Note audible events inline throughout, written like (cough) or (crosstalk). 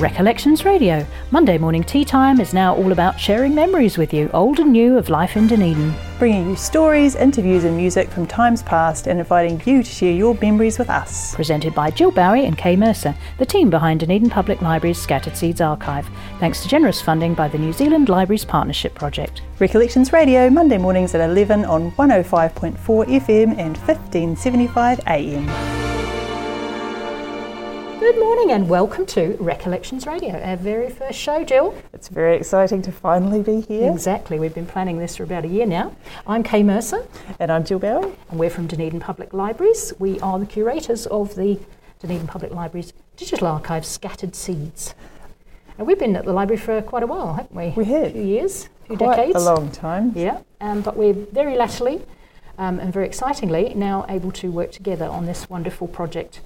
Recollections Radio. Monday morning tea time is now all about sharing memories with you, old and new, of life in Dunedin. Bringing you stories, interviews, and music from times past and inviting you to share your memories with us. Presented by Jill Bowie and Kay Mercer, the team behind Dunedin Public Library's Scattered Seeds Archive, thanks to generous funding by the New Zealand Libraries Partnership Project. Recollections Radio, Monday mornings at 11 on 105.4 FM and 1575 AM. Good morning and welcome to Recollections Radio, our very first show, Jill. It's very exciting to finally be here. Exactly, we've been planning this for about a year now. I'm Kay Mercer. And I'm Jill Bowie. And we're from Dunedin Public Libraries. We are the curators of the Dunedin Public Libraries Digital Archive Scattered Seeds. And we've been at the library for quite a while, haven't we? We have. A few years, a few quite decades. a long time. Yeah, um, but we're very latterly um, and very excitingly now able to work together on this wonderful project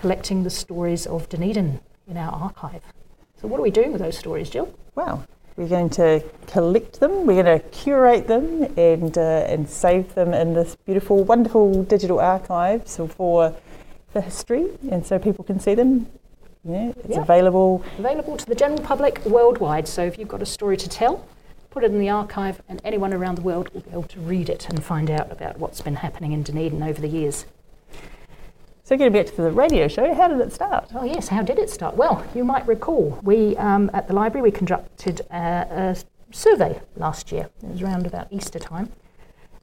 collecting the stories of Dunedin in our archive. So, what are we doing with those stories, Jill? Well, we're going to collect them, we're going to curate them, and, uh, and save them in this beautiful, wonderful digital archive so for the history, and so people can see them. Yeah, it's available. Available to the general public worldwide. So, if you've got a story to tell, put it in the archive, and anyone around the world will be able to read it and find out about what's been happening in Dunedin over the years. So, getting back to the radio show, how did it start? Oh yes, how did it start? Well, you might recall we um, at the library we conducted a, a survey last year. It was around about Easter time,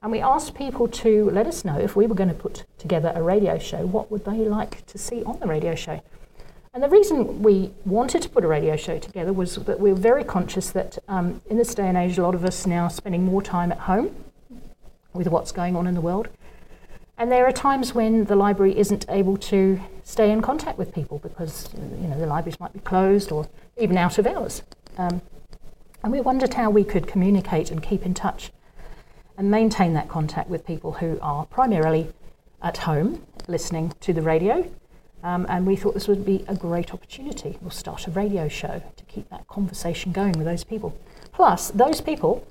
and we asked people to let us know if we were going to put together a radio show, what would they like to see on the radio show. And the reason we wanted to put a radio show together was that we were very conscious that um, in this day and age, a lot of us now are spending more time at home with what's going on in the world. And there are times when the library isn't able to stay in contact with people because you know the libraries might be closed or even out of hours. Um, and we wondered how we could communicate and keep in touch and maintain that contact with people who are primarily at home listening to the radio. Um, and we thought this would be a great opportunity. We'll start a radio show to keep that conversation going with those people. Plus, those people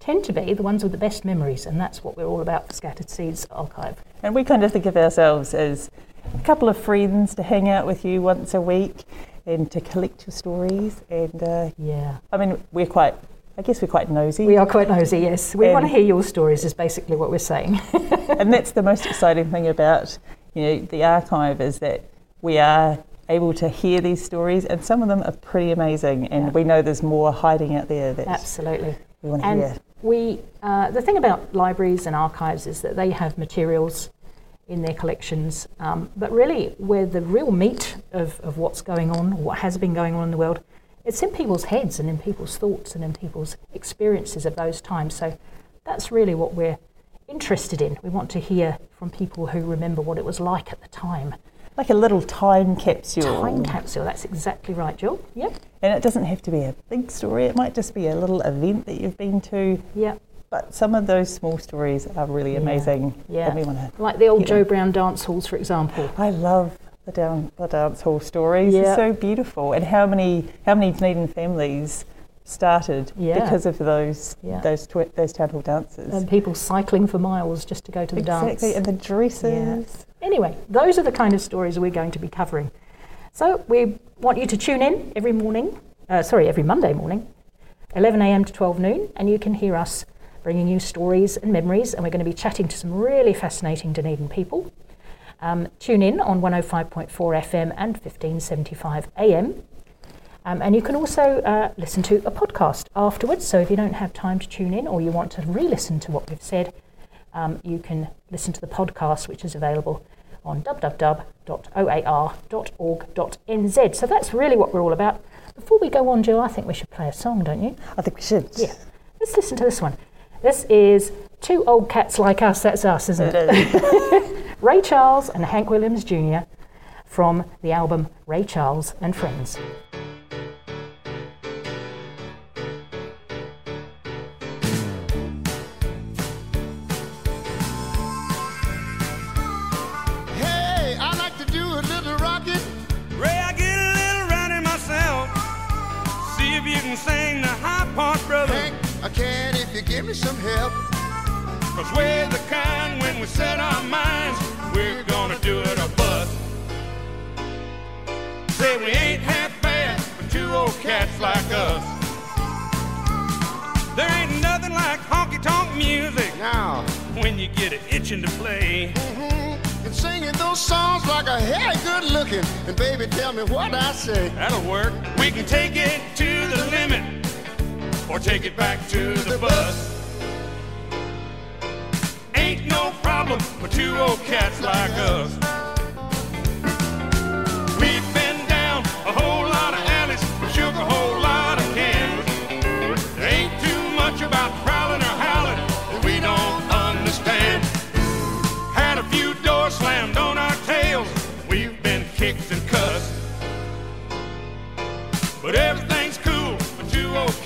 tend to be the ones with the best memories, and that's what we're all about for Scattered Seeds Archive. And we kind of think of ourselves as a couple of friends to hang out with you once a week and to collect your stories. And uh, Yeah. I mean, we're quite, I guess we're quite nosy. We are quite nosy, yes. We Um, want to hear your stories, is basically what we're saying. (laughs) and that's the most exciting thing about you know the archive is that we are able to hear these stories and some of them are pretty amazing and Yeah. we know there's more hiding out there that Absolutely. we want to And hear. We, uh, the thing about libraries and archives is that they have materials in their collections, um, but really, where the real meat of, of what's going on, what has been going on in the world, it's in people's heads and in people's thoughts and in people's experiences of those times. So that's really what we're interested in. We want to hear from people who remember what it was like at the time. Like a little time capsule. Time capsule, that's exactly right, Jill. Yep. and it doesn't have to be a big story, it might just be a little event that you've been to. Yep. But some of those small stories are really Yeah. amazing. Yeah. We want to. Like the old. Joe Brown dance halls, for example. I love the down the dance hall stories. Yeah. They're so beautiful, and how many how many Dunedin families started Yeah. because of those Yeah. those twi- those town hall dances. And people cycling for miles just to go to the exactly, dance. Exactly, and the dresses. Anyway, those are the kind of stories we're going to be covering. So we want you to tune in every morning, uh, sorry, every Monday morning, 11 a.m. to 12 noon, and you can hear us bringing you stories and memories, and we're going to be chatting to some really fascinating Dunedin people. Um, tune in on 105.4 FM and 1575 AM. Um, and you can also uh, listen to a podcast afterwards. So if you don't have time to tune in or you want to re listen to what we've said, um, you can listen to the podcast, which is available on www.oar.org.nz. So that's really what we're all about. Before we go on, Jill, I think we should play a song, don't you? I think we should. Yeah. Let's listen to this one. This is Two Old Cats Like Us, that's us, isn't it? (laughs) Ray Charles and Hank Williams Jr. from the album Ray Charles and Friends. apart, brother. Hank, I can if you give me some help. Cause we're the kind when we set our minds, we're gonna do it or bust. Say we ain't half bad for two old cats like us. There ain't nothing like honky tonk music. Now, when you get it itching to play. Mm-hmm. And singing those songs like a hair good looking. And baby, tell me what I say. That'll work. We can take it to the limit or take it back to the bus. Ain't no problem for two old cats like us.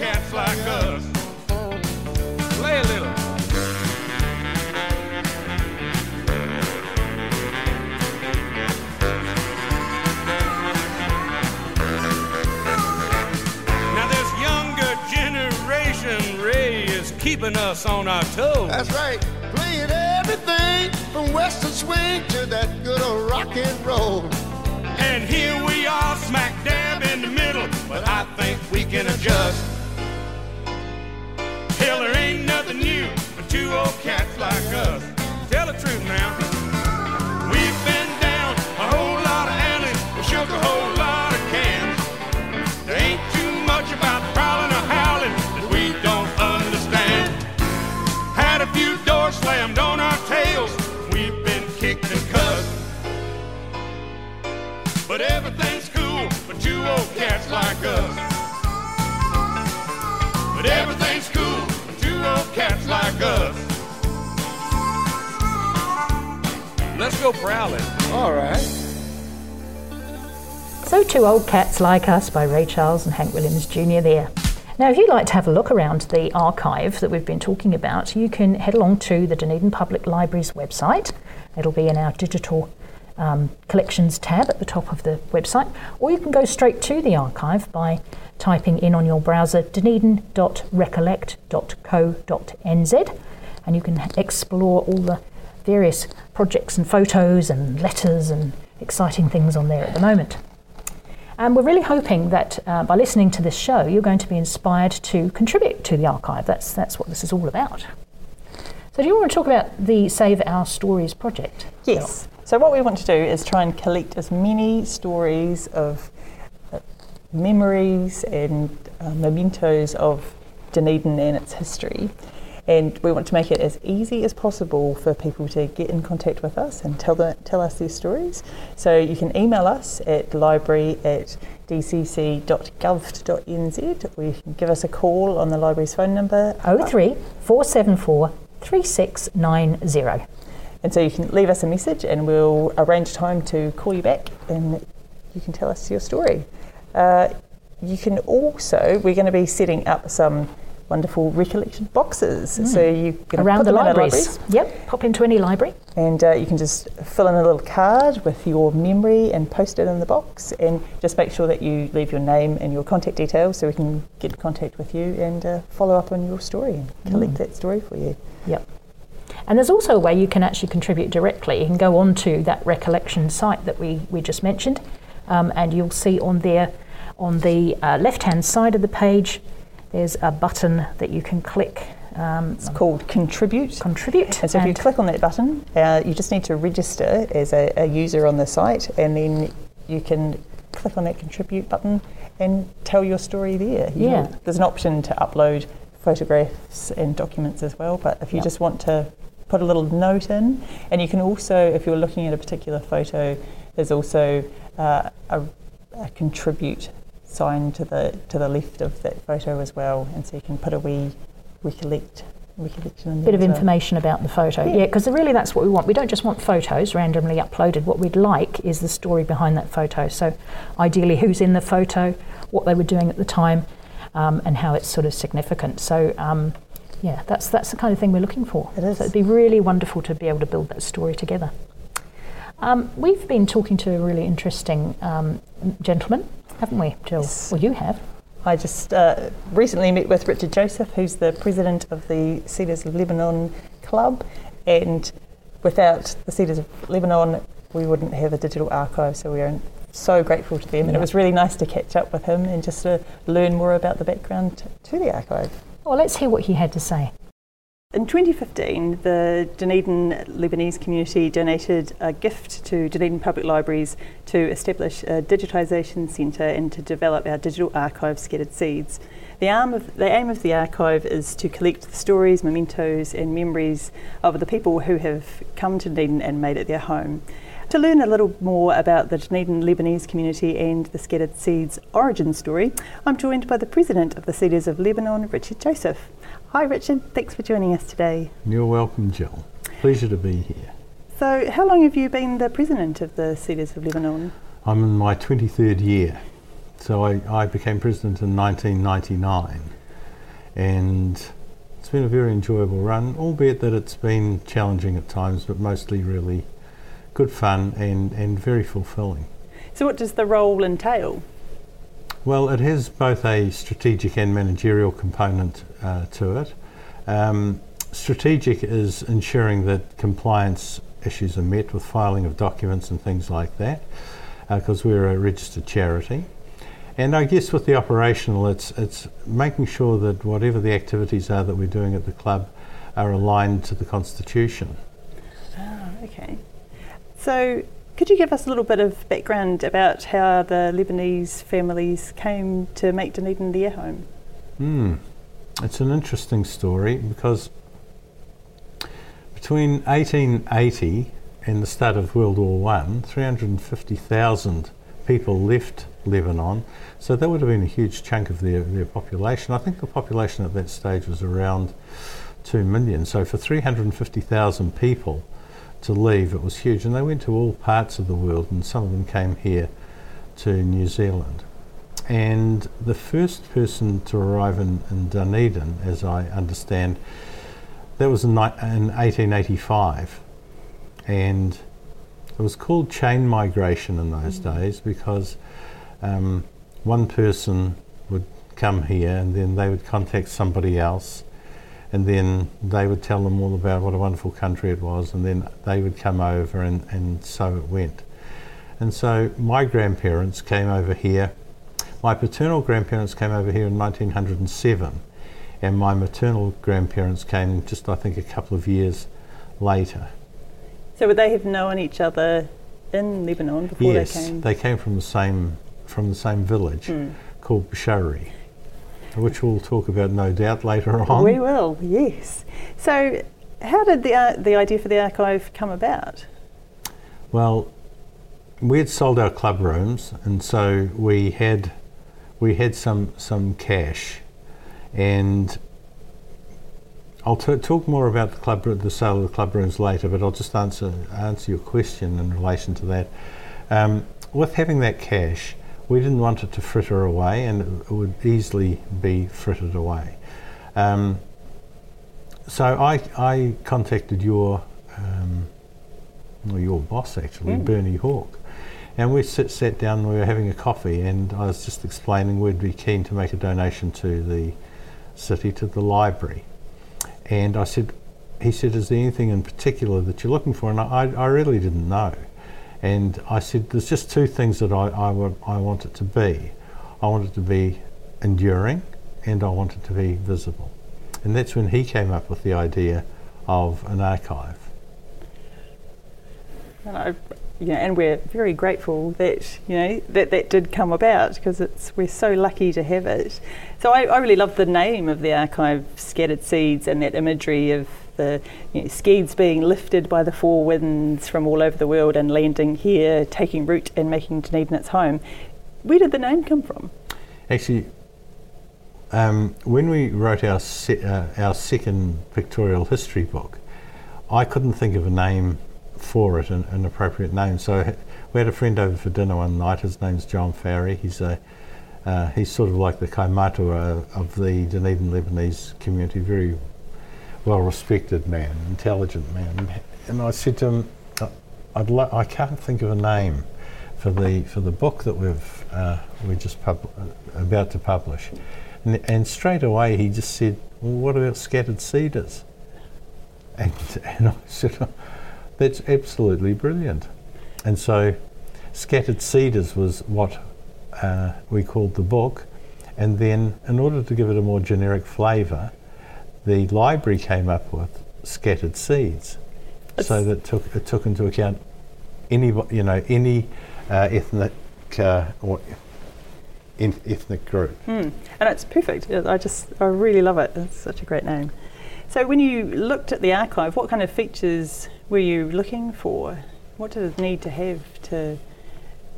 Cats like us. Play a little. Now this younger generation, Ray, is keeping us on our toes. That's right. Playing everything from western swing to that good old rock and roll. And here we are, smack dab in the middle, but I think we can adjust. Two old cats like us. Tell the truth now. We've been down a whole lot of alleys, we shook a whole lot of cans. There ain't too much about prowling or howling that we don't understand. Had a few doors slammed on our tails, we've been kicked and cussed. But everything's cool for two old cats like us. Cats like us. Let's go prowling. All right. So, Two Old Cats Like Us by Ray Charles and Hank Williams Jr. there. Now, if you'd like to have a look around the archive that we've been talking about, you can head along to the Dunedin Public Library's website. It'll be in our digital um, collections tab at the top of the website, or you can go straight to the archive by typing in on your browser dunedin.recollect.co.nz and you can explore all the various projects and photos and letters and exciting things on there at the moment. And we're really hoping that uh, by listening to this show, you're going to be inspired to contribute to the archive. That's, that's what this is all about. So, do you want to talk about the Save Our Stories project? Yes. So what we want to do is try and collect as many stories of uh, memories and uh, mementos of Dunedin and its history. And we want to make it as easy as possible for people to get in contact with us and tell, the, tell us their stories. So you can email us at library at dcc.gov.nz or you can give us a call on the library's phone number 03 474 3690. And so you can leave us a message and we'll arrange time to call you back and you can tell us your story. Uh, you can also, we're going to be setting up some wonderful recollection boxes. So you can Mm. Around the in libraries. Yep, pop into any library. and uh, you can just fill in a little card with your memory and post it in the box and just make sure that you leave your name and your contact details so we can get in contact with you and uh, follow up on your story and collect that story for you. Yep. And there's also a way you can actually contribute directly. You can go on to that recollection site that we, we just mentioned, um, and you'll see on there, on the uh, left hand side of the page, there's a button that you can click um, It's called Contribute. contribute. And so if you click on that button, uh, you just need to register as a, a user on the site, and then you can click on that contribute button and tell your story there. You Yeah. know, there's an option to upload photographs and documents as well, but if you Yeah. just want to put a little note in, and you can also, if you're looking at a particular photo, there's also uh, a, a contribute sign to the to the left of that photo as well, and so you can put a wee recollect recollection in bit of well. information about the photo. Yeah. Yeah, because really that's what we want. We don't just want photos randomly uploaded. What we'd like is the story behind that photo. So, ideally, who's in the photo, what they were doing at the time, um, and how it's sort of significant. So, um, yeah, that's that's the kind of thing we're looking for. It is. So it'd be really wonderful to be able to build that story together. Um, we've been talking to a really interesting um, gentleman, haven't we, Jill? Yes. Well, you have. I just uh, recently met with Richard Joseph, who's the president of the Cedars of Lebanon Club, and without the Cedars of Lebanon, we wouldn't have a digital archive. So we are so grateful to them, and it was really nice to catch up with him and just to learn more about the background to the archive. Well, let's hear what he had to say. In 2015, the Dunedin Lebanese community donated a gift to Dunedin Public Libraries to establish a digitisation centre and to develop our digital archive, Scattered Seeds. The, aim of, the aim of the archive is to collect the stories, mementos, and memories of the people who have come to Dunedin and made it their home. To learn a little more about the Dunedin Lebanese community and the Scattered Seeds origin story, I'm joined by the president of the Cedars of Lebanon, Richard Joseph. Hi, Richard. Thanks for joining us today. You're welcome, Jill. Pleasure to be here. So, how long have you been the president of the Cedars of Lebanon? I'm in my 23rd year. So, I, I became president in 1999. And it's been a very enjoyable run, albeit that it's been challenging at times, but mostly really good fun and, and very fulfilling. So, what does the role entail? Well, it has both a strategic and managerial component uh, to it. Um, strategic is ensuring that compliance issues are met with filing of documents and things like that, because uh, we're a registered charity. And I guess with the operational, it's it's making sure that whatever the activities are that we're doing at the club are aligned to the constitution. Oh, okay. So could you give us a little bit of background about how the Lebanese families came to make Dunedin their home? Hmm. It's an interesting story because between 1880 and the start of World War One, 350,000 people left Lebanon. So that would have been a huge chunk of their, their population. I think the population at that stage was around 2 million. So for 350,000 people, to leave. It was huge, and they went to all parts of the world, and some of them came here to New Zealand. And the first person to arrive in, in Dunedin, as I understand, that was in, in 1885, and it was called chain migration in those mm. days because um, one person would come here and then they would contact somebody else and then they would tell them all about what a wonderful country it was, and then they would come over, and, and so it went. And so my grandparents came over here. My paternal grandparents came over here in 1907, and my maternal grandparents came just, I think, a couple of years later. So would they have known each other in Lebanon before yes, they came? Yes, they came from the same from the same village mm. called Bashari which we'll talk about no doubt later on. We will, yes. So, how did the, uh, the idea for the archive come about? Well, we had sold our club rooms, and so we had we had some some cash, and I'll t- talk more about the club the sale of the club rooms later. But I'll just answer answer your question in relation to that. Um, with having that cash, we didn't want it to fritter away, and it would easily be frittered away. Um, so I, I contacted your um, well, your boss actually, mm. Bernie Hawke, and we sit, sat down. We were having a coffee, and I was just explaining we'd be keen to make a donation to the city to the library, and I said, he said, is there anything in particular that you're looking for? And I, I really didn't know. And I said, there's just two things that I, I, would, I want it to be. I want it to be enduring and I want it to be visible. And that's when he came up with the idea of an archive. And, I, you know, and we're very grateful that you know that that did come about because we're so lucky to have it. So I, I really love the name of the archive, Scattered Seeds, and that imagery of the you know, skedes being lifted by the four winds from all over the world and landing here, taking root and making Dunedin its home. Where did the name come from? Actually, um, when we wrote our se- uh, our second pictorial history book, I couldn't think of a name for it, an, an, appropriate name. So we had a friend over for dinner one night. His name's John Farry. He's a uh, he's sort of like the kaumātua of the Dunedin Lebanese community, very well respected man, intelligent man. And I said to him, I'd lo- I can't think of a name for the for the book that we've uh, we're just pub- about to publish. And, and, straight away he just said, well, what about Scattered cedars? And, and I said, oh, that's absolutely brilliant. And so Scattered Cedars was what uh, we called the book. And then in order to give it a more generic flavour, the library came up with scattered seeds, so that took it took into account any you know any uh, ethnic uh, or in, ethnic group. Mm. And it's perfect. I just, I really love it. It's such a great name. So, when you looked at the archive, what kind of features were you looking for? What did it need to have to?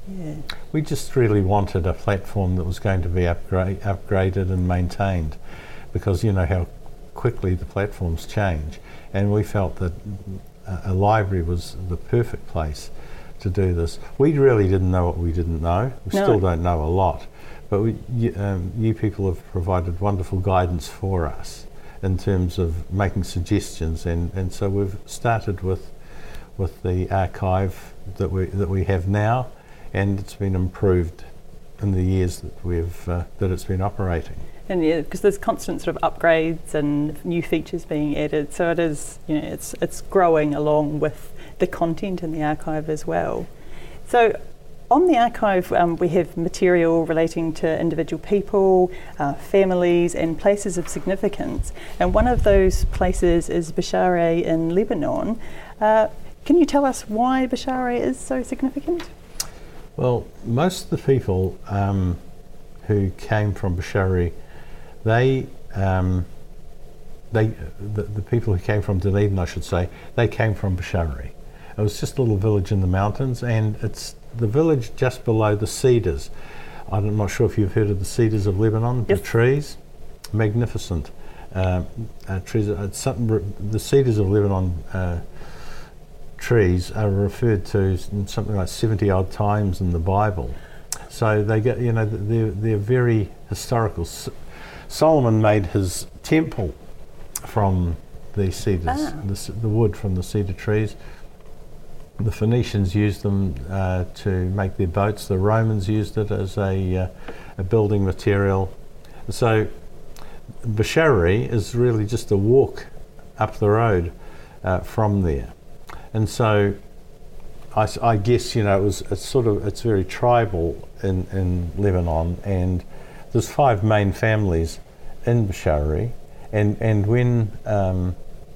Yeah. We just really wanted a platform that was going to be upgrade, upgraded and maintained, because you know how quickly the platforms change, and we felt that a, a library was the perfect place to do this. We really didn't know what we didn't know. We No. still don't know a lot, but we, you, um, you people have provided wonderful guidance for us in terms of making suggestions, and, and so we've started with with the archive that we that we have now, and it's been improved in the years that we've uh, that it's been operating. And yeah, because there's constant sort of upgrades and new features being added, so it is, you know, it's it's growing along with the content in the archive as well. So. On the archive, um, we have material relating to individual people, uh, families, and places of significance. And one of those places is Bashare in Lebanon. Uh, can you tell us why Bashare is so significant? Well, most of the people um, who came from Bashari, they, um, they, the, the people who came from Dunedin, I should say, they came from Bashari. It was just a little village in the mountains, and it's the village just below the cedars. I'm not sure if you've heard of the cedars of Lebanon, Yes. the trees, magnificent um, uh, trees. It's something, the cedars of Lebanon. Uh, trees are referred to something like 70 odd times in the Bible. So they get, you know, they're, they're very historical. Solomon made his temple from the cedars, Ah. the, the wood from the cedar trees. The Phoenicians used them uh, to make their boats. The Romans used it as a, uh, a building material. So Bashari is really just a walk up the road uh, from there and so I guess you know it was it's sort of it's very tribal in, in Lebanon, and there's five main families in Bashari, and and when um,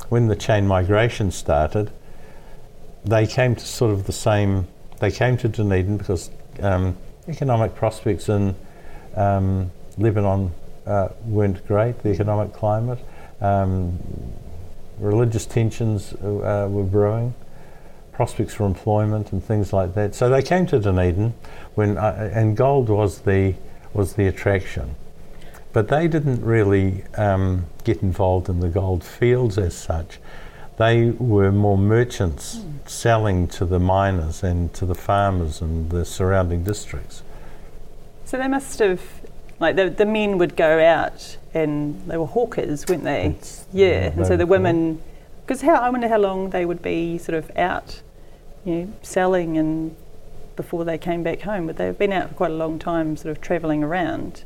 when the chain migration started, they came to sort of the same. They came to Dunedin because um, economic prospects in um, Lebanon uh, weren't great. The economic climate, um, religious tensions uh, were brewing prospects for employment and things like that. So they came to Dunedin when, uh, and gold was the was the attraction. But they didn't really um, get involved in the gold fields as such. They were more merchants selling to the miners and to the farmers and the surrounding districts. So they must have, like the, the men would go out and they were hawkers, weren't they? It's- yeah, and so the women, because how I wonder how long they would be sort of out, you know, selling and before they came back home. But they've been out for quite a long time, sort of travelling around.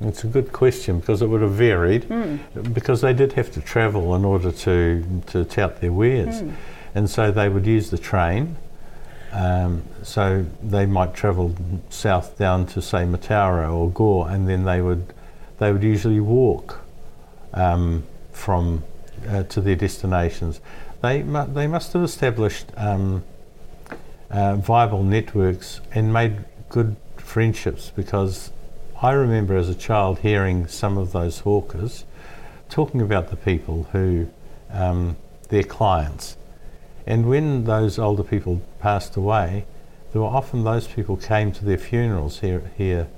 It's a good question because it would have varied Hmm. because they did have to travel in order to, to tout their wares. Hmm. And so they would use the train. Um, so they might travel south down to say Mataura or Gore, and then they would they would usually walk um, from uh, to their destinations. They mu- they must have established um, uh, viable networks and made good friendships because I remember as a child hearing some of those hawkers talking about the people who um, their clients and when those older people passed away, there were often those people came to their funerals here here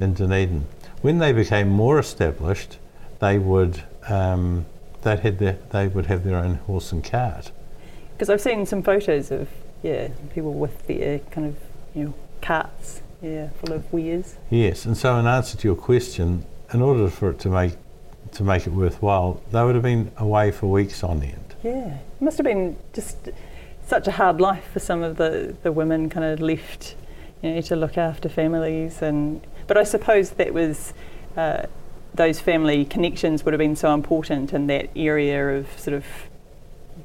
in Dunedin. When they became more established, they would um, had their, they would have their own horse and cart. Because I've seen some photos of yeah people with their kind of you know carts, yeah, full of wares. Yes, and so in answer to your question, in order for it to make to make it worthwhile, they would have been away for weeks on end. Yeah, it must have been just such a hard life for some of the, the women kind of left, you know, to look after families. And but I suppose that was uh, those family connections would have been so important in that area of sort of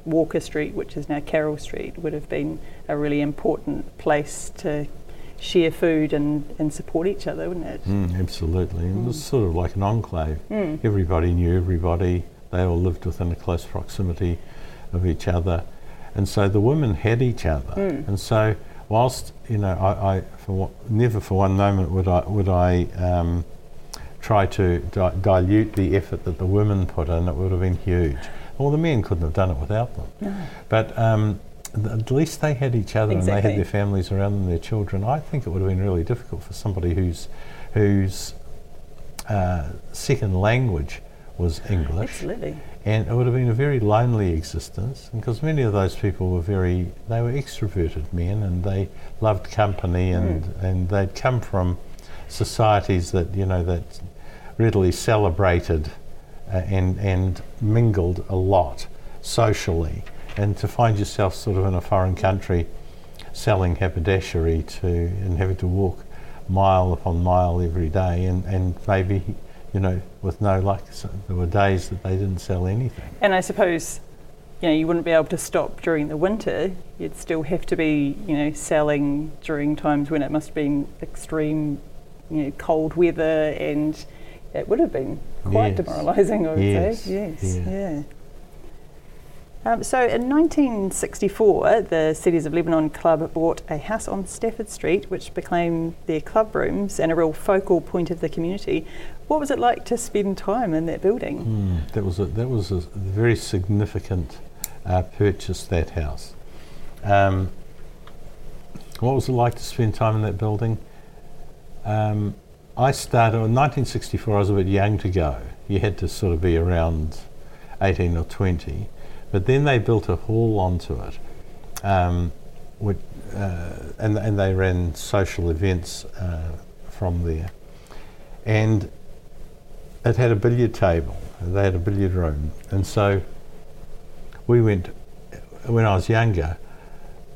Walker Street, which is now Carroll Street, would have been a really important place to share food and, and support each other, wouldn't it? Mm, absolutely, it was sort of like an enclave. Mm. Everybody knew everybody. They all lived within a close proximity of each other, and so the women had each other. And so, whilst you know, I, I for never for one moment would I would I um, try to di- dilute the effort that the women put in. It would have been huge. Well, the men couldn't have done it without them. But um, at least they had each other and they had their families around them, their children. I think it would have been really difficult for somebody whose whose uh, second language was English, Absolutely. and it would have been a very lonely existence because many of those people were very they were extroverted men and they loved company and and they'd come from societies that you know that readily celebrated Uh, and and mingled a lot socially and to find yourself sort of in a foreign country selling haberdashery to and having to walk mile upon mile every day and, and maybe you know with no luck so there were days that they didn't sell anything And I suppose, you know, you wouldn't be able to stop during the winter. You'd still have to be, you know, selling during times when it must have been extreme, you know, cold weather, and it would have been quite Yes. demoralising, I would Yes, say. Yes, yeah. yeah. Um, so in 1964, the Cedars of Lebanon Club bought a house on Stafford Street, which became their club rooms and a real focal point of the community. What was it like to spend time in that building? Mm, that was a, that was a very significant uh, purchase. That house. Um, what was it like to spend time in that building? Um, I started in 1964. I was a bit young to go. You had to sort of be around 18 or 20, but then they built a hall onto it, um, which, uh, and and they ran social events uh, from there, and it had a billiard table. They had a billiard room, and so we went. When I was younger,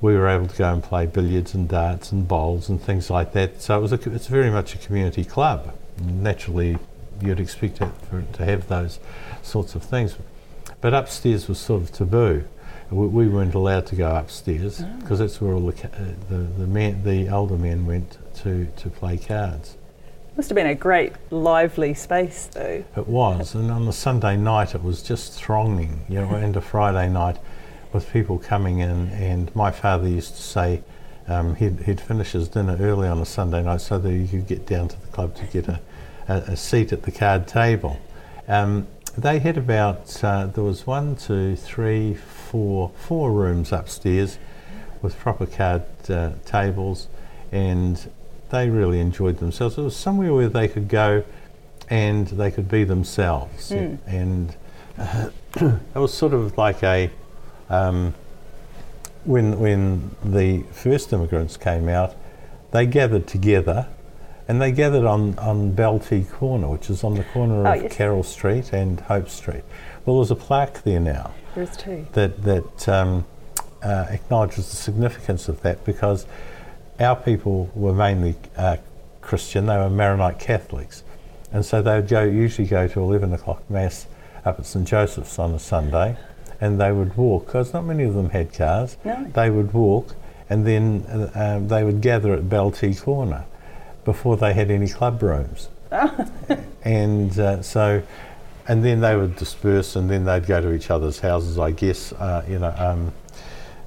we were able to go and play billiards and darts and bowls and things like that. So it was a, it's very much a community club. Naturally, you'd expect it for, to have those sorts of things, but upstairs was sort of taboo. We, we weren't allowed to go upstairs oh. because that's where all the, the the men, the older men went to to play cards. Must have been a great, lively space, though. It was, and on the Sunday night it was just thronging, you know, and a Friday night with people coming in. And my father used to say um, he'd, he'd finish his dinner early on a Sunday night so that you could get down to the club to get a, a, a seat at the card table. Um, they had about, uh, there was one, two, three, four, four rooms upstairs with proper card uh, tables, and they really enjoyed themselves. It was somewhere where they could go and they could be themselves. And (coughs) uh, it was sort of like a um, when when the first immigrants came out, they gathered together, and they gathered on on Belty Corner, which is on the corner Oh, of yes. Carroll Street and Hope Street. Well, there's a plaque there now There is too. that that um, uh, acknowledges the significance of that because our people were mainly uh, Christian; they were Maronite Catholics, and so they would go usually go to eleven o'clock mass up at St Joseph's on a Sunday, and they would walk because not many of them had cars. No. They would walk, and then uh, um, they would gather at Belty Corner before they had any club rooms, (laughs) and uh, so and then they would disperse and then they'd go to each other's houses, I guess, uh, you know, um,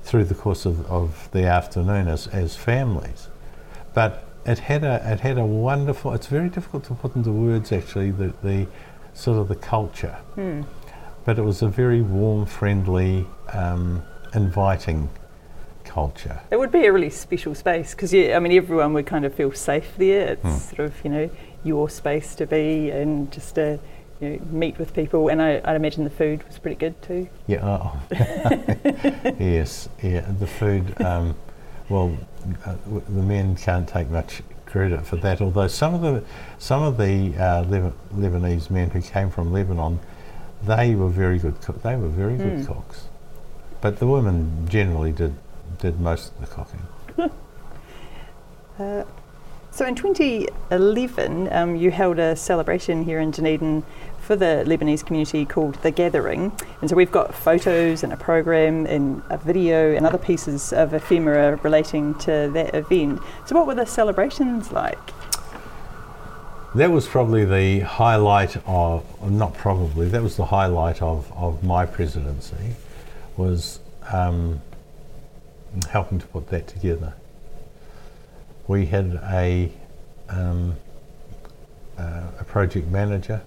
through the course of, of the afternoon as, as families. But it had a it had a wonderful. It's very difficult to put into words actually the, the sort of the culture, but it was a very warm, friendly, um, inviting culture. It would be a really special space because, yeah, I mean, everyone would kind of feel safe there. It's sort of, you know, your space to be and just to, you know, meet with people. And I, I'd imagine the food was pretty good too. Yeah. Oh. (laughs) yes. Yeah. The food. Um, well, uh, w- the men can't take much credit for that. Although some of the some of the uh, Leb- Lebanese men who came from Lebanon, they were very good. Cook- they were very good cooks. But the women generally did did most of the cooking. (laughs) So in 2011, um, you held a celebration here in Dunedin for the Lebanese community called The Gathering. And so we've got photos and a program and a video and other pieces of ephemera relating to that event. So what were the celebrations like? That was probably the highlight of, not probably, that was the highlight of, of my presidency, was um, helping to put that together. We had a, um, uh, a project manager,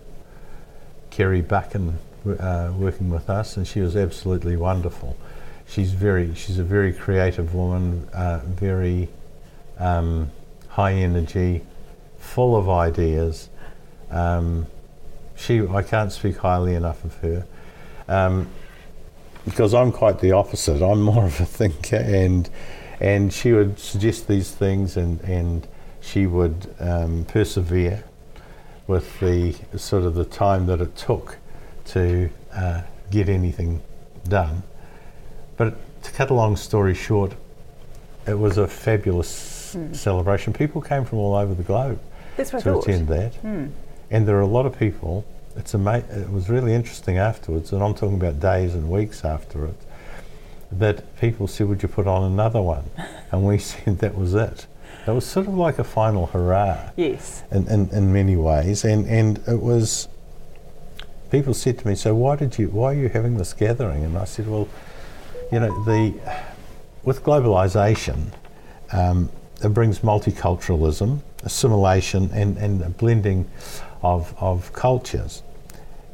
Kerry Buchan, uh, working with us, and she was absolutely wonderful. She's very, she's a very creative woman, uh, very um, high energy, full of ideas. Um, she, I can't speak highly enough of her. Um, because I'm quite the opposite. I'm more of a thinker, and and she would suggest these things, and and she would um, persevere with the sort of the time that it took to uh, get anything done. But to cut a long story short, it was a fabulous celebration. People came from all over the globe That's what I to thought. attend that, and there are a lot of people. It's ama- It was really interesting afterwards, and I'm talking about days and weeks after it. That people said, "Would you put on another one?" And we (laughs) said that was it. It was sort of like a final hurrah Yes. in, in, in many ways, and and it was. People said to me, "So why did you? Why are you having this gathering?" And I said, "Well, you know, the with globalization, um, it brings multiculturalism, assimilation, and, and a blending of, of cultures.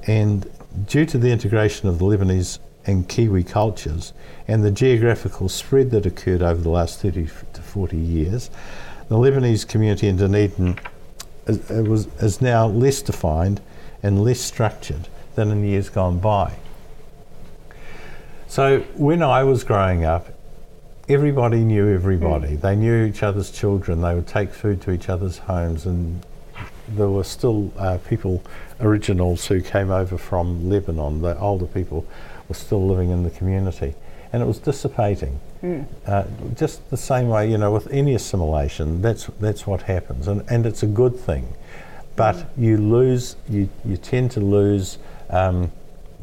And due to the integration of the Lebanese and Kiwi cultures and the geographical spread that occurred over the last 30 to 40 years, the Lebanese community in Dunedin is, was, is now less defined and less structured than in years gone by. So when I was growing up, everybody knew everybody. They knew each other's children. They would take food to each other's homes, and there were still uh, people, originals who came over from Lebanon. The older people were still living in the community, and it was dissipating. Uh, just the same way, you know, with any assimilation, that's that's what happens, and and it's a good thing. But you lose, you you tend to lose. Um,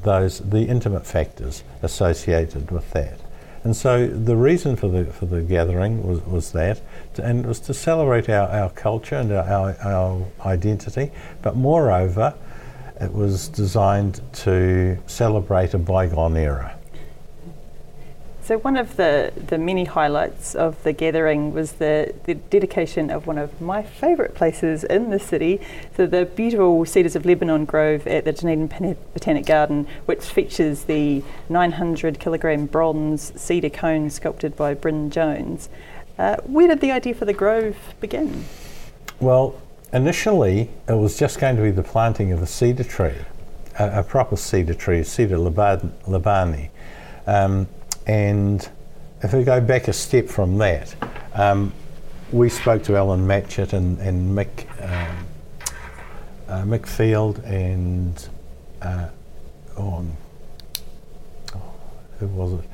those the intimate factors associated with that. And so the reason for the for the gathering was, was that, and it was to celebrate our, our culture and our, our identity, but moreover, it was designed to celebrate a bygone era. So one of the, the many highlights of the gathering was the, the dedication of one of my favourite places in the city, so the beautiful Cedars of Lebanon Grove at the Dunedin Botani- Botanic Garden, which features the 900 kilogram bronze cedar cone sculpted by Bryn Jones. Uh, where did the idea for the grove begin? Well, initially it was just going to be the planting of a cedar tree, a, a proper cedar tree, cedar Liban- Libani. Um, and if we go back a step from that, um, we spoke to Alan Matchett and, and Mick, um, uh, Mick Field and uh, oh, oh, who was it?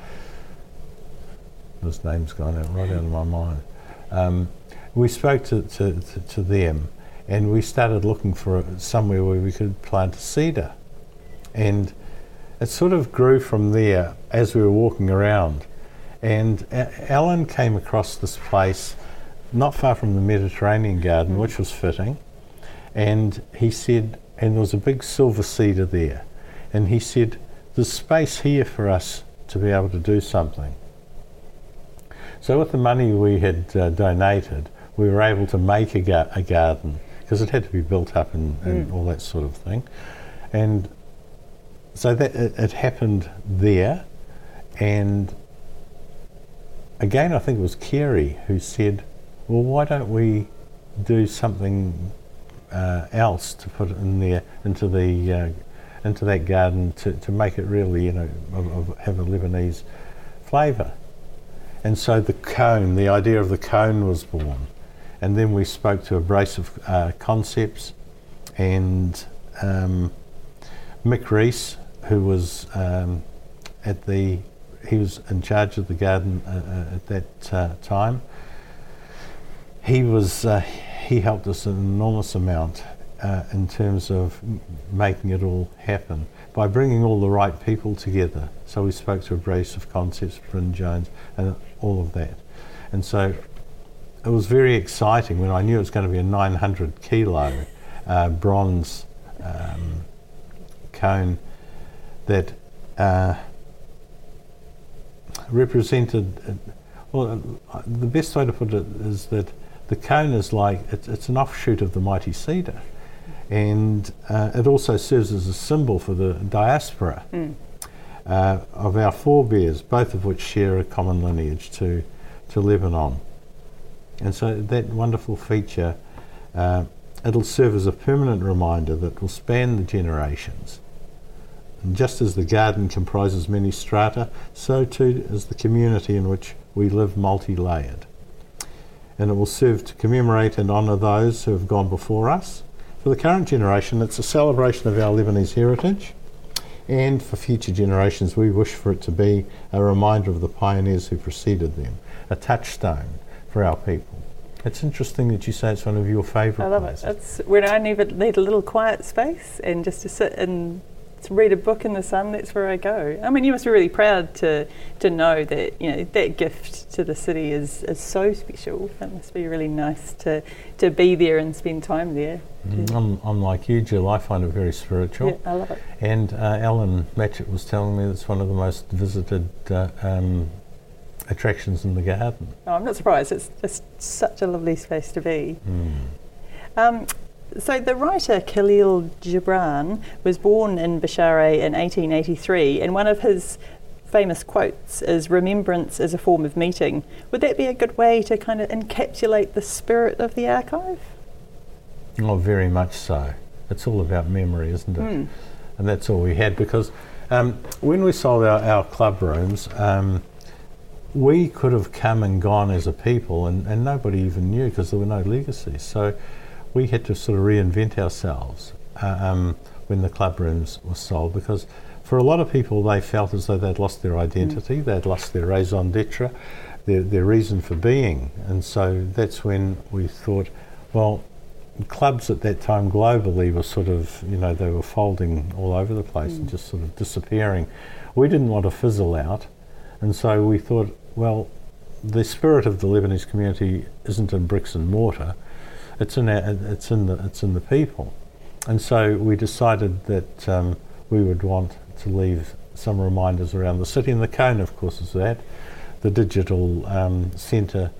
His name's gone out right out of my mind. Um, we spoke to, to, to, to them and we started looking for somewhere where we could plant a cedar. And it sort of grew from there as we were walking around. And Alan came across this place not far from the Mediterranean garden, which was fitting. And he said, and there was a big silver cedar there. And he said, There's space here for us to be able to do something. So, with the money we had uh, donated, we were able to make a, ga- a garden because it had to be built up and, and all that sort of thing. And so that it, it happened there. And again, I think it was Kerry who said, Well, why don't we do something uh, else to put in there into the uh, into that garden to, to make it really, you know, of, of have a Lebanese flavour. And so the cone, the idea of the cone was born. And then we spoke to a brace of uh, concepts and um, Mick Reese, who was um, at the, he was in charge of the garden uh, uh, at that uh, time. He was, uh, he helped us an enormous amount uh, in terms of making it all happen by bringing all the right people together. So we spoke to a brace of concepts, Bryn Jones, and all of that. And so it was very exciting when I knew it was going to be a 900 kilo uh, bronze um, cone that uh, represented. Uh, well, the best way to put it is that the cone is like it's, it's an offshoot of the mighty cedar, and uh, it also serves as a symbol for the diaspora uh, of our forebears, both of which share a common lineage to to Lebanon. And so that wonderful feature, uh, it'll serve as a permanent reminder that will span the generations. And just as the garden comprises many strata, so too is the community in which we live multi layered. And it will serve to commemorate and honour those who have gone before us. For the current generation, it's a celebration of our Lebanese heritage. And for future generations, we wish for it to be a reminder of the pioneers who preceded them, a touchstone for our people. It's interesting that you say it's one of your favourite I love places. it. It's when I need, need a little quiet space and just to sit and to read a book in the sun. That's where I go. I mean, you must be really proud to to know that you know that gift to the city is, is so special. It must be really nice to to be there and spend time there. Mm, I'm, I'm like you, Jill. I find it very spiritual. Yeah, I love it. And uh, Alan Matchett was telling me it's one of the most visited uh, um, attractions in the garden. No, I'm not surprised. It's just such a lovely space to be. Mm. Um, so the writer Khalil Gibran was born in Bsharri in 1883, and one of his famous quotes is "Remembrance is a form of meeting." Would that be a good way to kind of encapsulate the spirit of the archive? Oh, very much so. It's all about memory, isn't it? Mm. And that's all we had because um, when we sold our, our club rooms, um, we could have come and gone as a people and, and nobody even knew because there were no legacies. So we had to sort of reinvent ourselves uh, um, when the club rooms were sold because for a lot of people they felt as though they'd lost their identity, they'd lost their raison d'etre, their, their reason for being. And so that's when we thought, well, clubs at that time globally were sort of, you know, they were folding all over the place and just sort of disappearing. We didn't want to fizzle out, and so we thought, well, the spirit of the Lebanese community isn't in bricks and mortar; it's in our, it's in the it's in the people, and so we decided that um, we would want to leave some reminders around the city, and the cone, of course, is that. The digital um, centre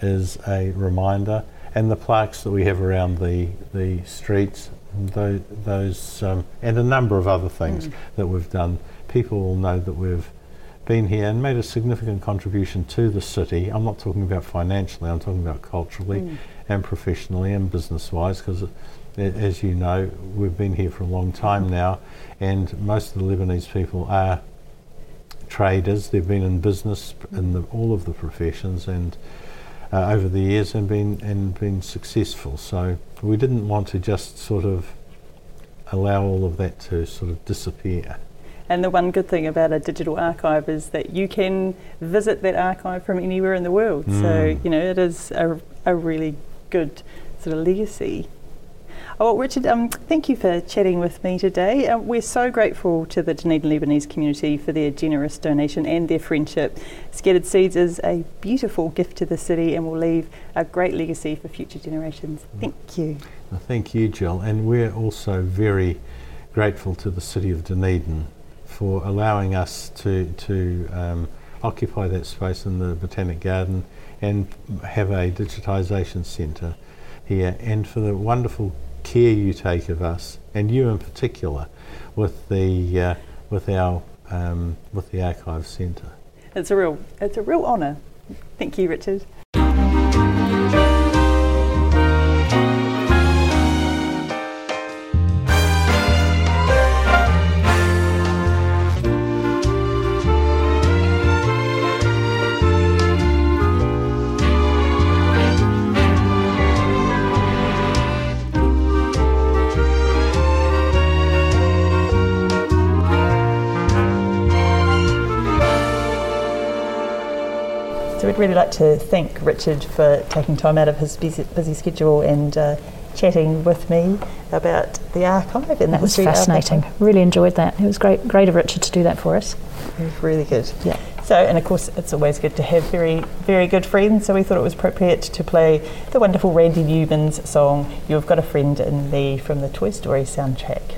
is a reminder and the plaques that we have around the the streets, those, those um, and a number of other things that we've done. People will know that we've been here and made a significant contribution to the city. I'm not talking about financially. I'm talking about culturally and professionally and business-wise, because as you know, we've been here for a long time now, and most of the Lebanese people are traders. They've been in business in the, all of the professions and uh, over the years and been and been successful. So we didn't want to just sort of allow all of that to sort of disappear. And the one good thing about a digital archive is that you can visit that archive from anywhere in the world. So, Mm. you know, it is a, a really good sort of legacy. Oh, well, Richard, um, thank you for chatting with me today. Um, we're so grateful to the Dunedin Lebanese community for their generous donation and their friendship. Scattered Seeds is a beautiful gift to the city and will leave a great legacy for future generations. Thank you. Well, Thank you, Jill. And we're also very grateful to the City of Dunedin for allowing us to, to um, occupy that space in the Botanic Garden and have a digitisation centre here, and for the wonderful care you take of us, and you in particular, with, the, uh, with, our, um, with the Archive Centre. It's a real, it's a real honour. Thank you, Richard. Really like to thank Richard for taking time out of his busy, busy schedule and uh, chatting with me about the archive. And That was fascinating. Really enjoyed that. It was great, great of Richard to do that for us. It was really good. Yeah. So, and of course, it's always good to have very, very good friends. So we thought it was appropriate to play the wonderful Randy Newman's song "You've Got a Friend in Me" from the Toy Story soundtrack.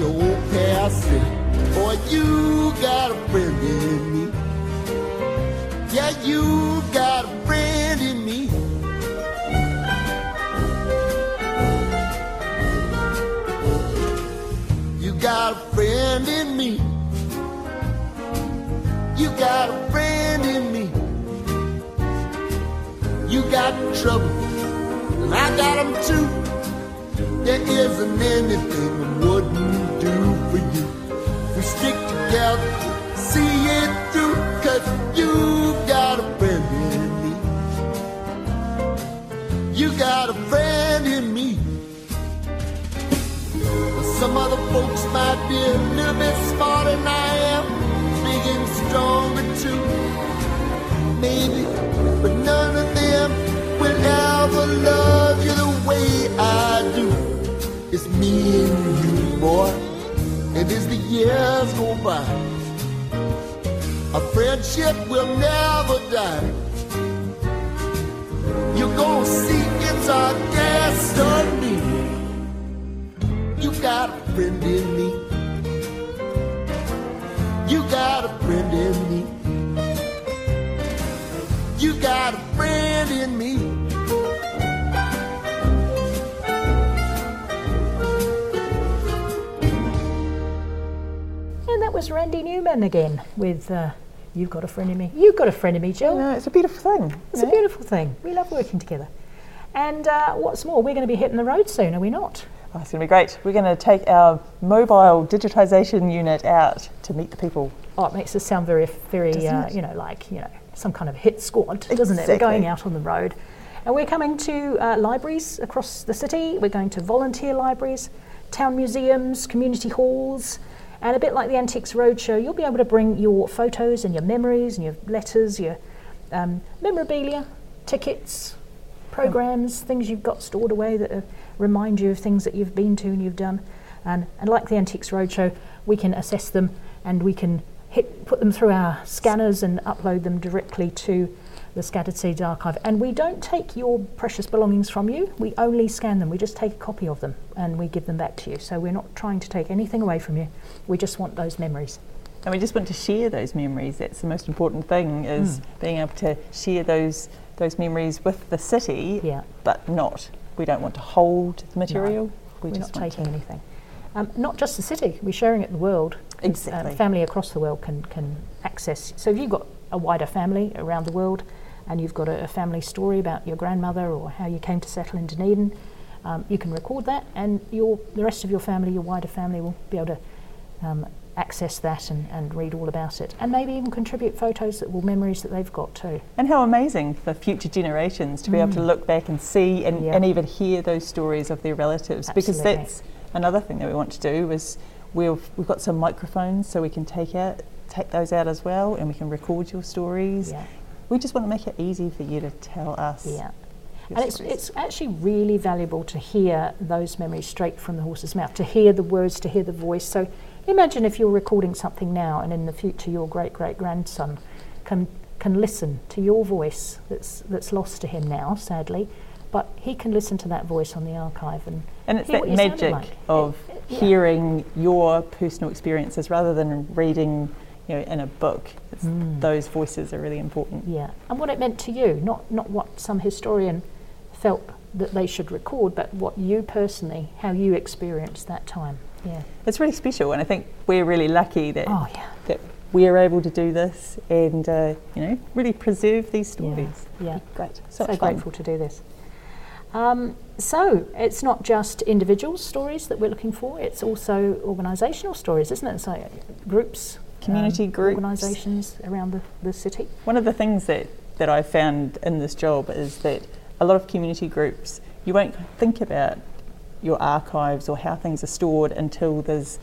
Your old past said. Boy, you got a friend in me. Yeah, you got a friend in me. You got a friend in me. You got a friend in me. You got trouble, and I got 'em too. There isn't anything I wouldn't together, see it through, cause you got a friend in me. You got a friend in me. Some other folks might be a little bit smarter than I am, big and stronger too. Maybe, but none of them will ever love you the way I do. It's me and you, boy, as the years go by, our friendship will never die. You're gonna see it's our destiny. You got a friend in me. You got a friend in me. You got a friend in me. Was Randy Newman again with uh, You've Got a Friend in Me. You've got a friend in me, Jill. No, it's a beautiful thing. It's you a beautiful thing. We love working together. And uh, what's more, we're going to be hitting the road soon, are we not? Oh, it's going to be great. We're going to take our mobile digitisation unit out to meet the people. Oh, it makes us sound very, very, uh, you know, like, you know, some kind of hit squad, doesn't it? We're going out on the road. And we're coming to uh, libraries across the city. We're going to volunteer libraries, town museums, community halls. And a bit like the Antiques Roadshow, you'll be able to bring your photos and your memories and your letters, your um, memorabilia, tickets, programs, things you've got stored away that uh, remind you of things that you've been to and you've done. And, and like the Antiques Roadshow, we can assess them and we can hit, put them through our scanners and upload them directly to the Scattered Seeds archive. And we don't take your precious belongings from you, we only scan them. We just take a copy of them and we give them back to you. So we're not trying to take anything away from you, we just want those memories. And we just want to share those memories. That's the most important thing is Hmm. being able to share those those memories with the city, Yeah. but not. We don't want to hold the material. We We're just not taking anything. Um, not just the city, we're sharing it the world. Exactly. Um, family across the world can, can access. So if you've got a wider family around the world and you've got a, a family story about your grandmother or how you came to settle in Dunedin, um, you can record that and your, the rest of your family, your wider family, will be able to um, access that and, and read all about it. And maybe even contribute photos that will memories that they've got too. And how amazing for future generations to be able to look back and see and, Mm. Yeah. and even hear those stories of their relatives because that's another thing that we want to do is we've, we've got some microphones so we can take out take those out as well and we can record your stories. Yeah. We just want to make it easy for you to tell us. Yeah. And it's, it's actually really valuable to hear those memories straight from the horse's mouth, to hear the words, to hear the voice. So imagine if you're recording something now and in the future your great great grandson can, can listen to your voice that's, that's lost to him now, sadly, but he can listen to that voice on the archive and, And it's that what magic like. of It- it- yeah. hearing your personal experiences rather than reading, you know, in a book. It's, Mm. Those voices are really important. Yeah, and what it meant to you, not not what some historian felt that they should record, but what you personally, how you experienced that time. Yeah. It's really special, and I think we're really lucky that Oh yeah. that we're able to do this and uh, you know really preserve these stories. Yeah. Great, So, fun. grateful to do this. Um, so it's not just individual stories that we're looking for; it's also organisational stories, isn't it? So groups, community um, groups. organisations around the, the city. One of the things that, that I found in this job is that a lot of community groups, you won't think about your archives or how things are stored until there's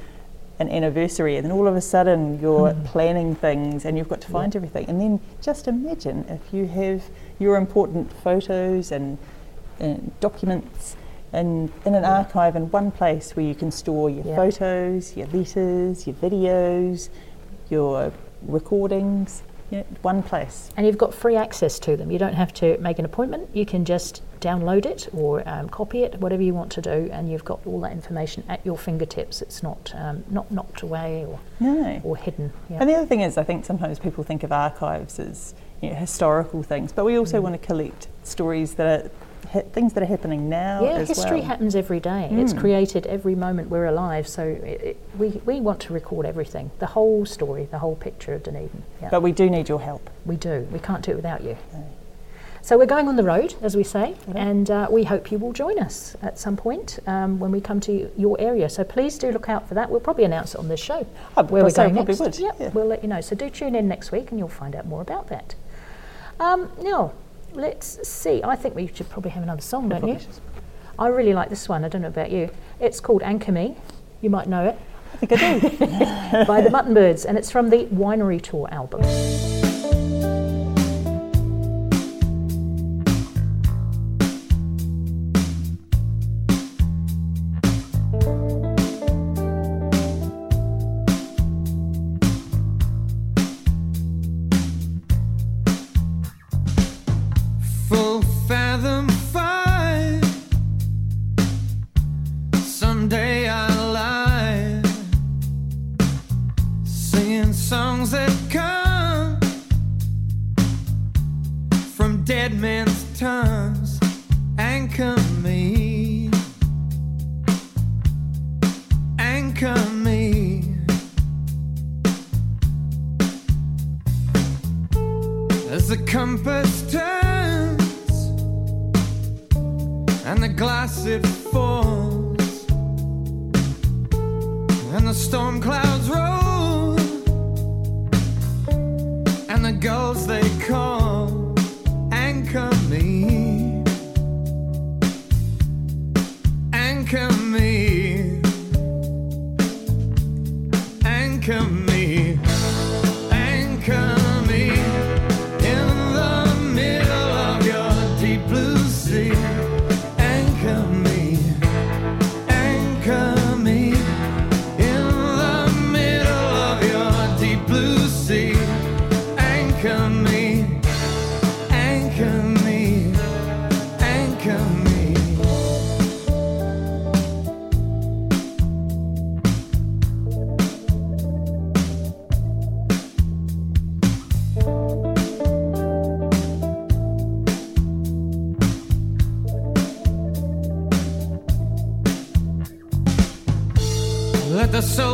an anniversary, and then all of a sudden you're hmm. planning things and you've got to find everything. And then just imagine if you have your important photos and, and documents in, in an archive in one place where you can store your Yeah. photos, your letters, your videos, your recordings, you know, one place. And you've got free access to them. You don't have to make an appointment. You can just download it or um, copy it, whatever you want to do, and you've got all that information at your fingertips. It's not um, not knocked away or, No. or hidden. Yeah. And the other thing is, I think sometimes people think of archives as you know, historical things, but we Mm. also want to collect stories that are things that are happening now yeah, history well. happens every day. It's Mm. created every moment we're alive. So it, it, we, we want to record everything, the whole story, the whole picture of Dunedin. Yeah. But we do need your help. We do. We can't do it without you. No. So we're going on the road, as we say, Okay. and uh, we hope you will join us at some point um, when we come to your area. So please do look out for that. We'll probably announce it on this show where we're going next. would, Yep, yeah. we'll let you know. So do tune in next week, and you'll find out more about that. Um, now, let's see. I think we should probably have another song, don't you? I really like this one. I don't know about you. It's called Anchor Me. You might know it I think I do. (laughs) by the Mutton Birds, and it's from the Winery Tour album.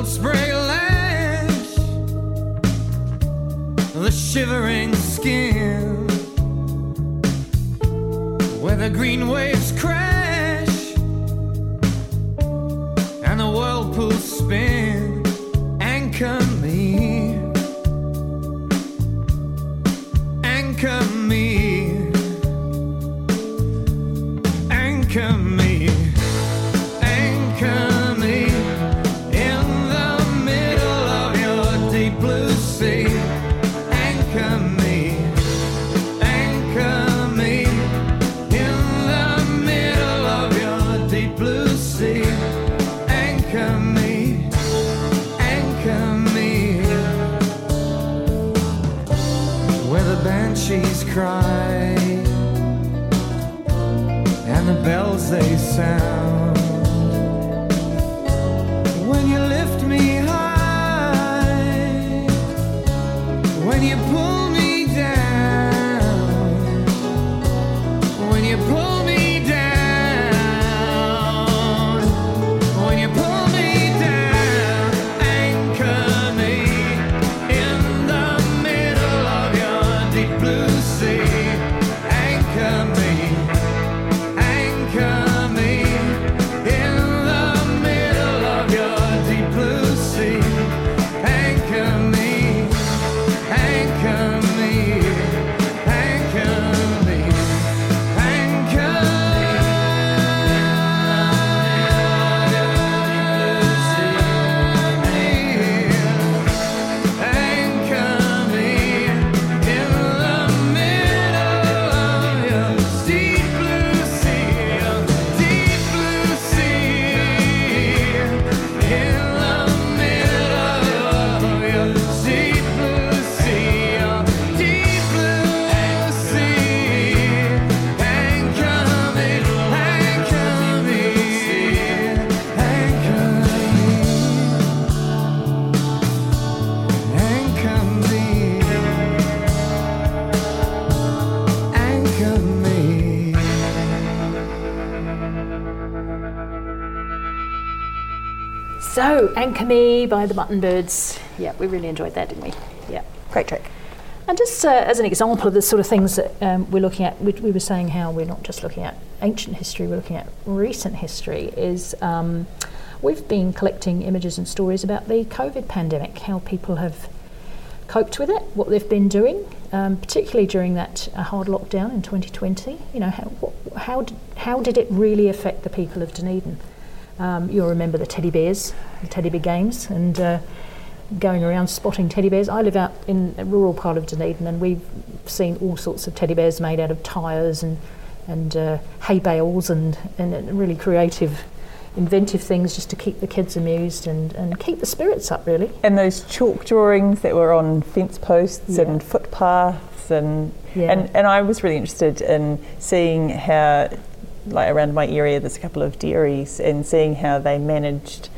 Salt spray lash the shivering skin where the green waves crash and the whirlpools spin. Sound. Anchor Me by the Mutton Birds. Yeah, we really enjoyed that, didn't we? Yeah. Great track. And just uh, as an example of the sort of things that um, we're looking at, we, we were saying how we're not just looking at ancient history, we're looking at recent history, is um, we've been collecting images and stories about the COVID pandemic, how people have coped with it, what they've been doing, um, particularly during that uh, hard lockdown in 2020. You know, how, what, how, did, how did it really affect the people of Dunedin? Um, you'll remember the teddy bears, the teddy bear games, and uh, going around spotting teddy bears. I live out in a rural part of Dunedin, and we've seen all sorts of teddy bears made out of tyres and and uh, hay bales and, and really creative, inventive things just to keep the kids amused and, and keep the spirits up. Really, And those chalk drawings that were on fence posts Yeah. and footpaths and, Yeah. and and I was really interested in seeing how like around my area there's a couple of dairies and seeing how they managed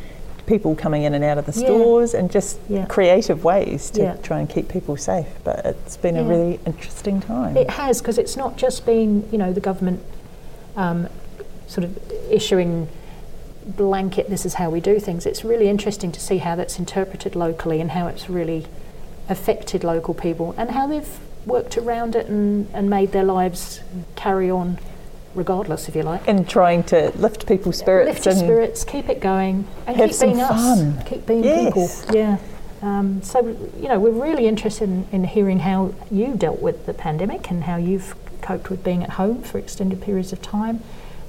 people coming in and out of the Yeah. stores and just Yeah. creative ways to Yeah. try and keep people safe. But it's been a really interesting time. it has because it's not just been you know the government um, sort of issuing blanket this is how we do things. It's really interesting to see how that's interpreted locally and how it's really affected local people and how they've worked around it and, and made their lives carry on regardless, if you like. and trying to lift people's spirits Lift your spirits, keep it going, and have keep some being us. fun. Keep being Yes. people. Yeah. Um, so you know, we're really interested in, in hearing how you dealt with the pandemic and how you've coped with being at home for extended periods of time.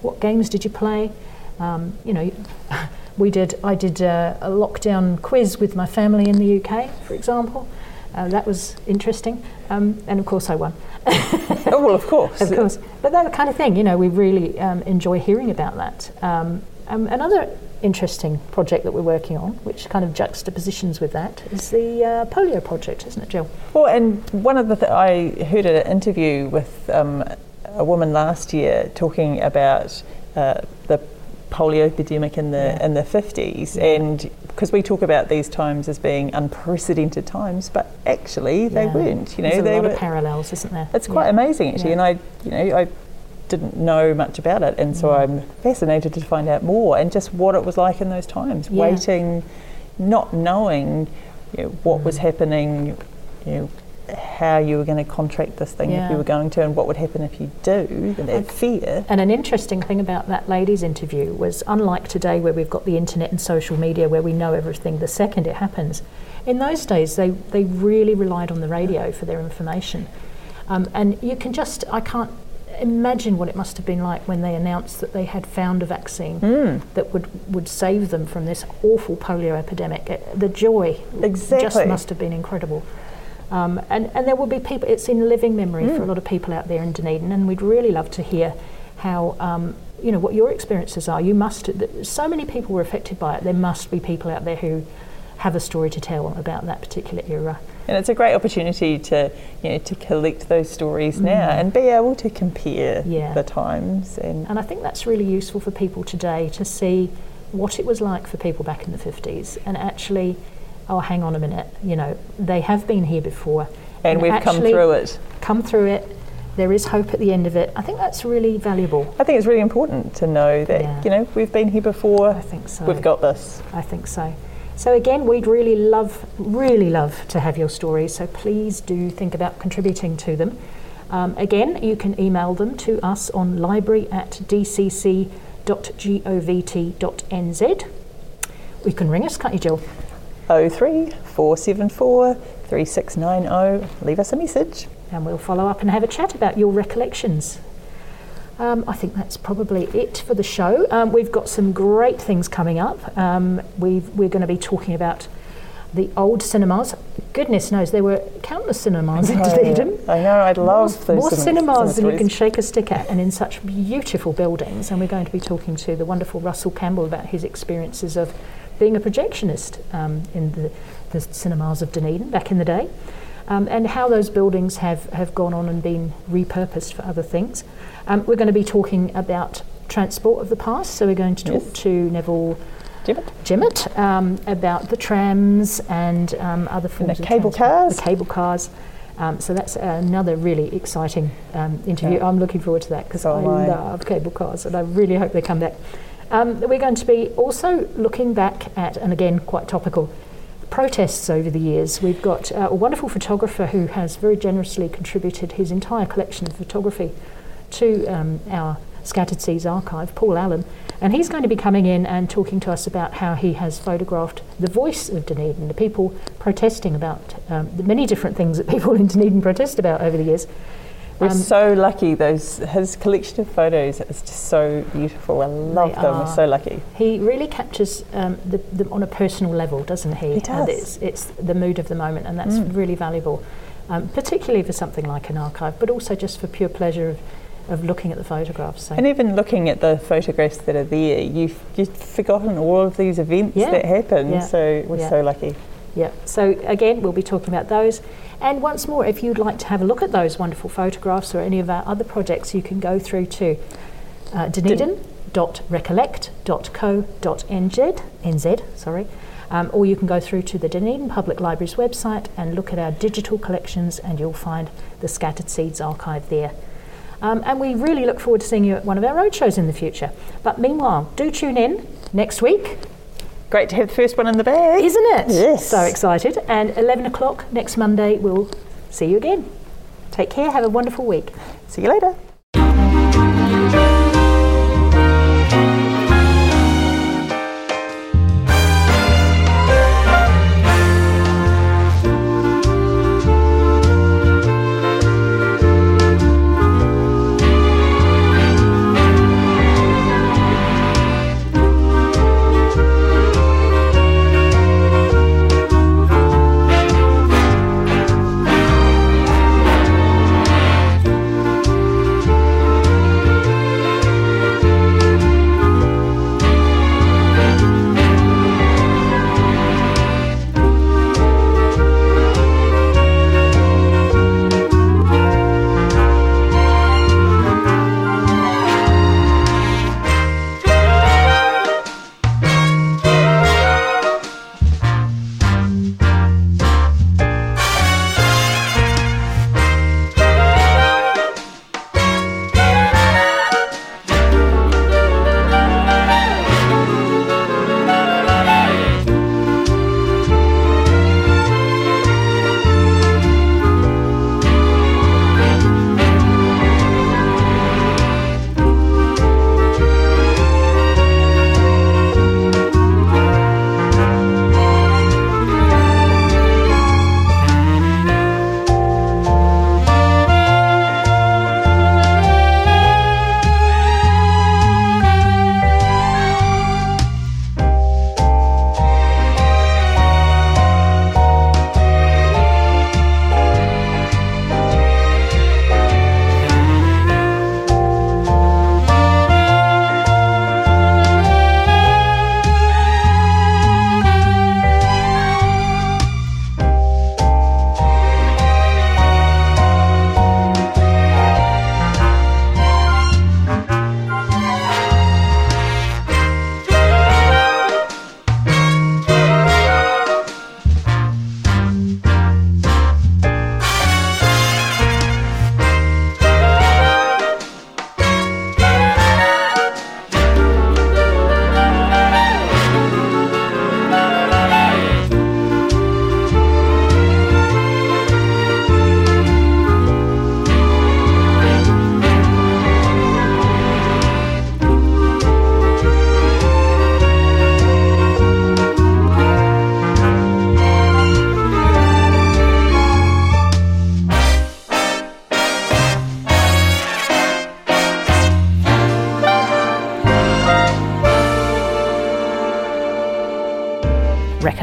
What games did you play? Um, you know, (laughs) we did. I did uh, a lockdown quiz with my family in the UK, for example. Uh, that was interesting, um, and of course I won. Oh well of course. Of course, but that kind of thing, you know, we really um, enjoy hearing about that. Um, um, another interesting project that we're working on, which kind of juxtapositions with that, is the uh, polio project, isn't it, Jill? Well, and one of the th- I heard an interview with um, a woman last year talking about uh, the polio epidemic in the Yeah. in the fifties, Yeah. and because we talk about these times as being unprecedented times, but actually they Yeah. weren't. You know, There's a they lot were. of parallels, isn't there? it's quite Yeah. amazing actually, and I, you know, I didn't know much about it, and so Mm. I'm fascinated to find out more and just what it was like in those times, waiting, not knowing you know, what Mm. was happening, you know, how you were going to contract this thing if you were going to, and what would happen if you do, and that fear. And an interesting thing about that lady's interview was unlike today, where we've got the internet and social media where we know everything the second it happens, in those days they, they really relied on the radio for their information. Um, and you can just, I can't imagine what it must have been like when they announced that they had found a vaccine Mm. that would, would save them from this awful polio epidemic. Uh, The joy exactly. just must have been incredible. Um, and, and there will be people, it's in living memory for a lot of people out there in Dunedin, and we'd really love to hear how, um, you know, what your experiences are. You must, so many people were affected by it, there must be people out there who have a story to tell about that particular era. And it's a great opportunity to, you know, to collect those stories now and be able to compare Mm. Yeah. the times and And I think that's really useful for people today to see what it was like for people back in the 50s and actually, oh, hang on a minute, you know, they have been here before. and we've come through it. Come through it. There is hope at the end of it. I think that's really valuable. I think it's really important to know that Yeah. you know we've been here before. I think so. We've got this. I think so. So again, we'd really love, really love to have your stories. So please do think about contributing to them. Um, again, you can email them to us on library at dcc.govt.nz. You can ring us, can't you, Jill? 03 474 3690. Leave us a message. And we'll follow up and have a chat about your recollections. Um, I think that's probably it for the show. Um, we've got some great things coming up. Um, we've, we're going to be talking about the old cinemas. Goodness knows, there were countless cinemas in Dunedin. I know, I'd love more, those more cinem- cinemas than you can shake a stick at, and in such beautiful buildings. And we're going to be talking to the wonderful Russell Campbell about his experiences of being a projectionist um, in the, the cinemas of Dunedin back in the day, um, and how those buildings have, have gone on and been repurposed for other things. Um, we're going to be talking about transport of the past, so we're going to talk Yes. to Neville? Jimmet um, about the trams and um, other forms the of cable transport, cars. The cable cars. Um, so that's another really exciting um, interview. Yeah. I'm looking forward to that because am I. love cable cars and I really hope they come back. Um, we're going to be also looking back at, and again, quite topical, protests over the years. We've got uh, a wonderful photographer who has very generously contributed his entire collection of photography to um, our Scattered Seeds archive, Paul Allen, and he's going to be coming in and talking to us about how he has photographed the voice of Dunedin, the people protesting about um, the many different things that (laughs) people in Dunedin protest about over the years. We're Um, so lucky. Those his collection of photos is just so beautiful. I love them. are. We're so lucky. He really captures um, the, the, on a personal level, doesn't he? He does. And it's, it's the mood of the moment, and that's really valuable, um, particularly for something like an archive, but also just for pure pleasure of, of looking at the photographs. So. And even looking at the photographs that are there, you've, you've forgotten all of these events Yeah. that happened. Yeah. So we're Yeah. so lucky. Yeah. So again, we'll be talking about those. And once more, if you'd like to have a look at those wonderful photographs or any of our other projects, you can go through to uh, dunedin.recollect.co.nz, NZ, sorry, um, or you can go through to the Dunedin Public Library's website and look at our digital collections, and you'll find the Scattered Seeds archive there. Um, and we really look forward to seeing you at one of our roadshows in the future. But meanwhile, do tune in next week Great to have the first one in the bag. isn't it? Yes. So excited. And 11 o'clock next Monday, we'll see you again. Take care. Have a wonderful week. See you later.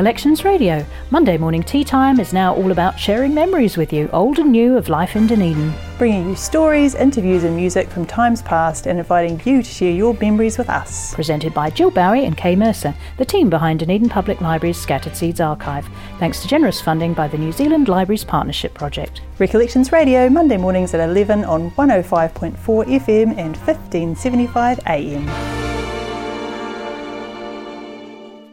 Recollections Radio. Monday morning tea time is now all about sharing memories with you, old and new, of life in Dunedin. Bringing you stories, interviews, and music from times past and inviting you to share your memories with us. Presented by Jill Bowie and Kay Mercer, the team behind Dunedin Public Library's Scattered Seeds archive, thanks to generous funding by the New Zealand Libraries Partnership Project. Recollections Radio, Monday mornings at 11 on 105.4 FM and 1575 AM.